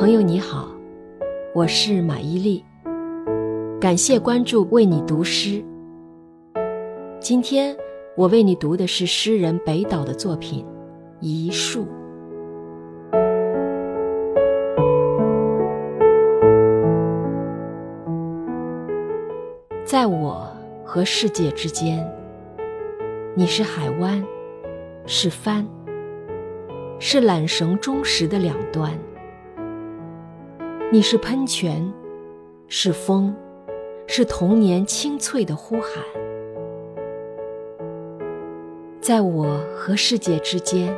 朋友你好，我是马伊琍，感谢关注，为你读诗。今天我为你读的是诗人北岛的作品《一树》。在我和世界之间，你是海湾，是帆，是缆绳忠实的两端。你是喷泉，是风，是童年清脆的呼喊。在我和世界之间，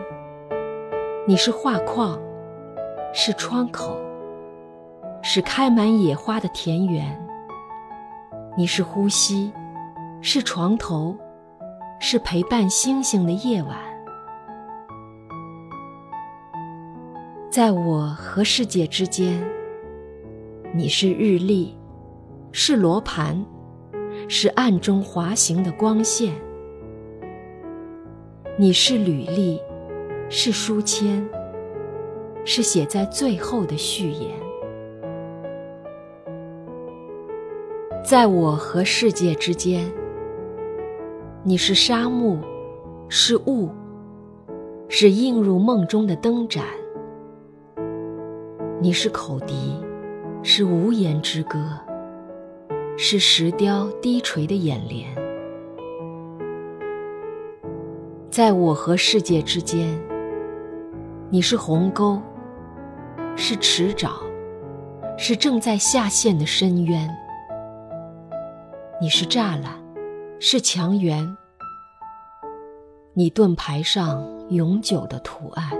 你是画框，是窗口，是开满野花的田园。你是呼吸，是床头，是陪伴星星的夜晚。在我和世界之间。你是日历，是罗盘，是暗中滑行的光线。你是履历，是书签，是写在最后的序言。在我和世界之间，你是沙漠，是雾，是映入梦中的灯盏。你是口笛。是无言之歌，是石雕低垂的眼帘。在我和世界之间，你是鸿沟，是池沼，是正在下陷的深渊。你是栅栏，是墙垣，你盾牌上永久的图案。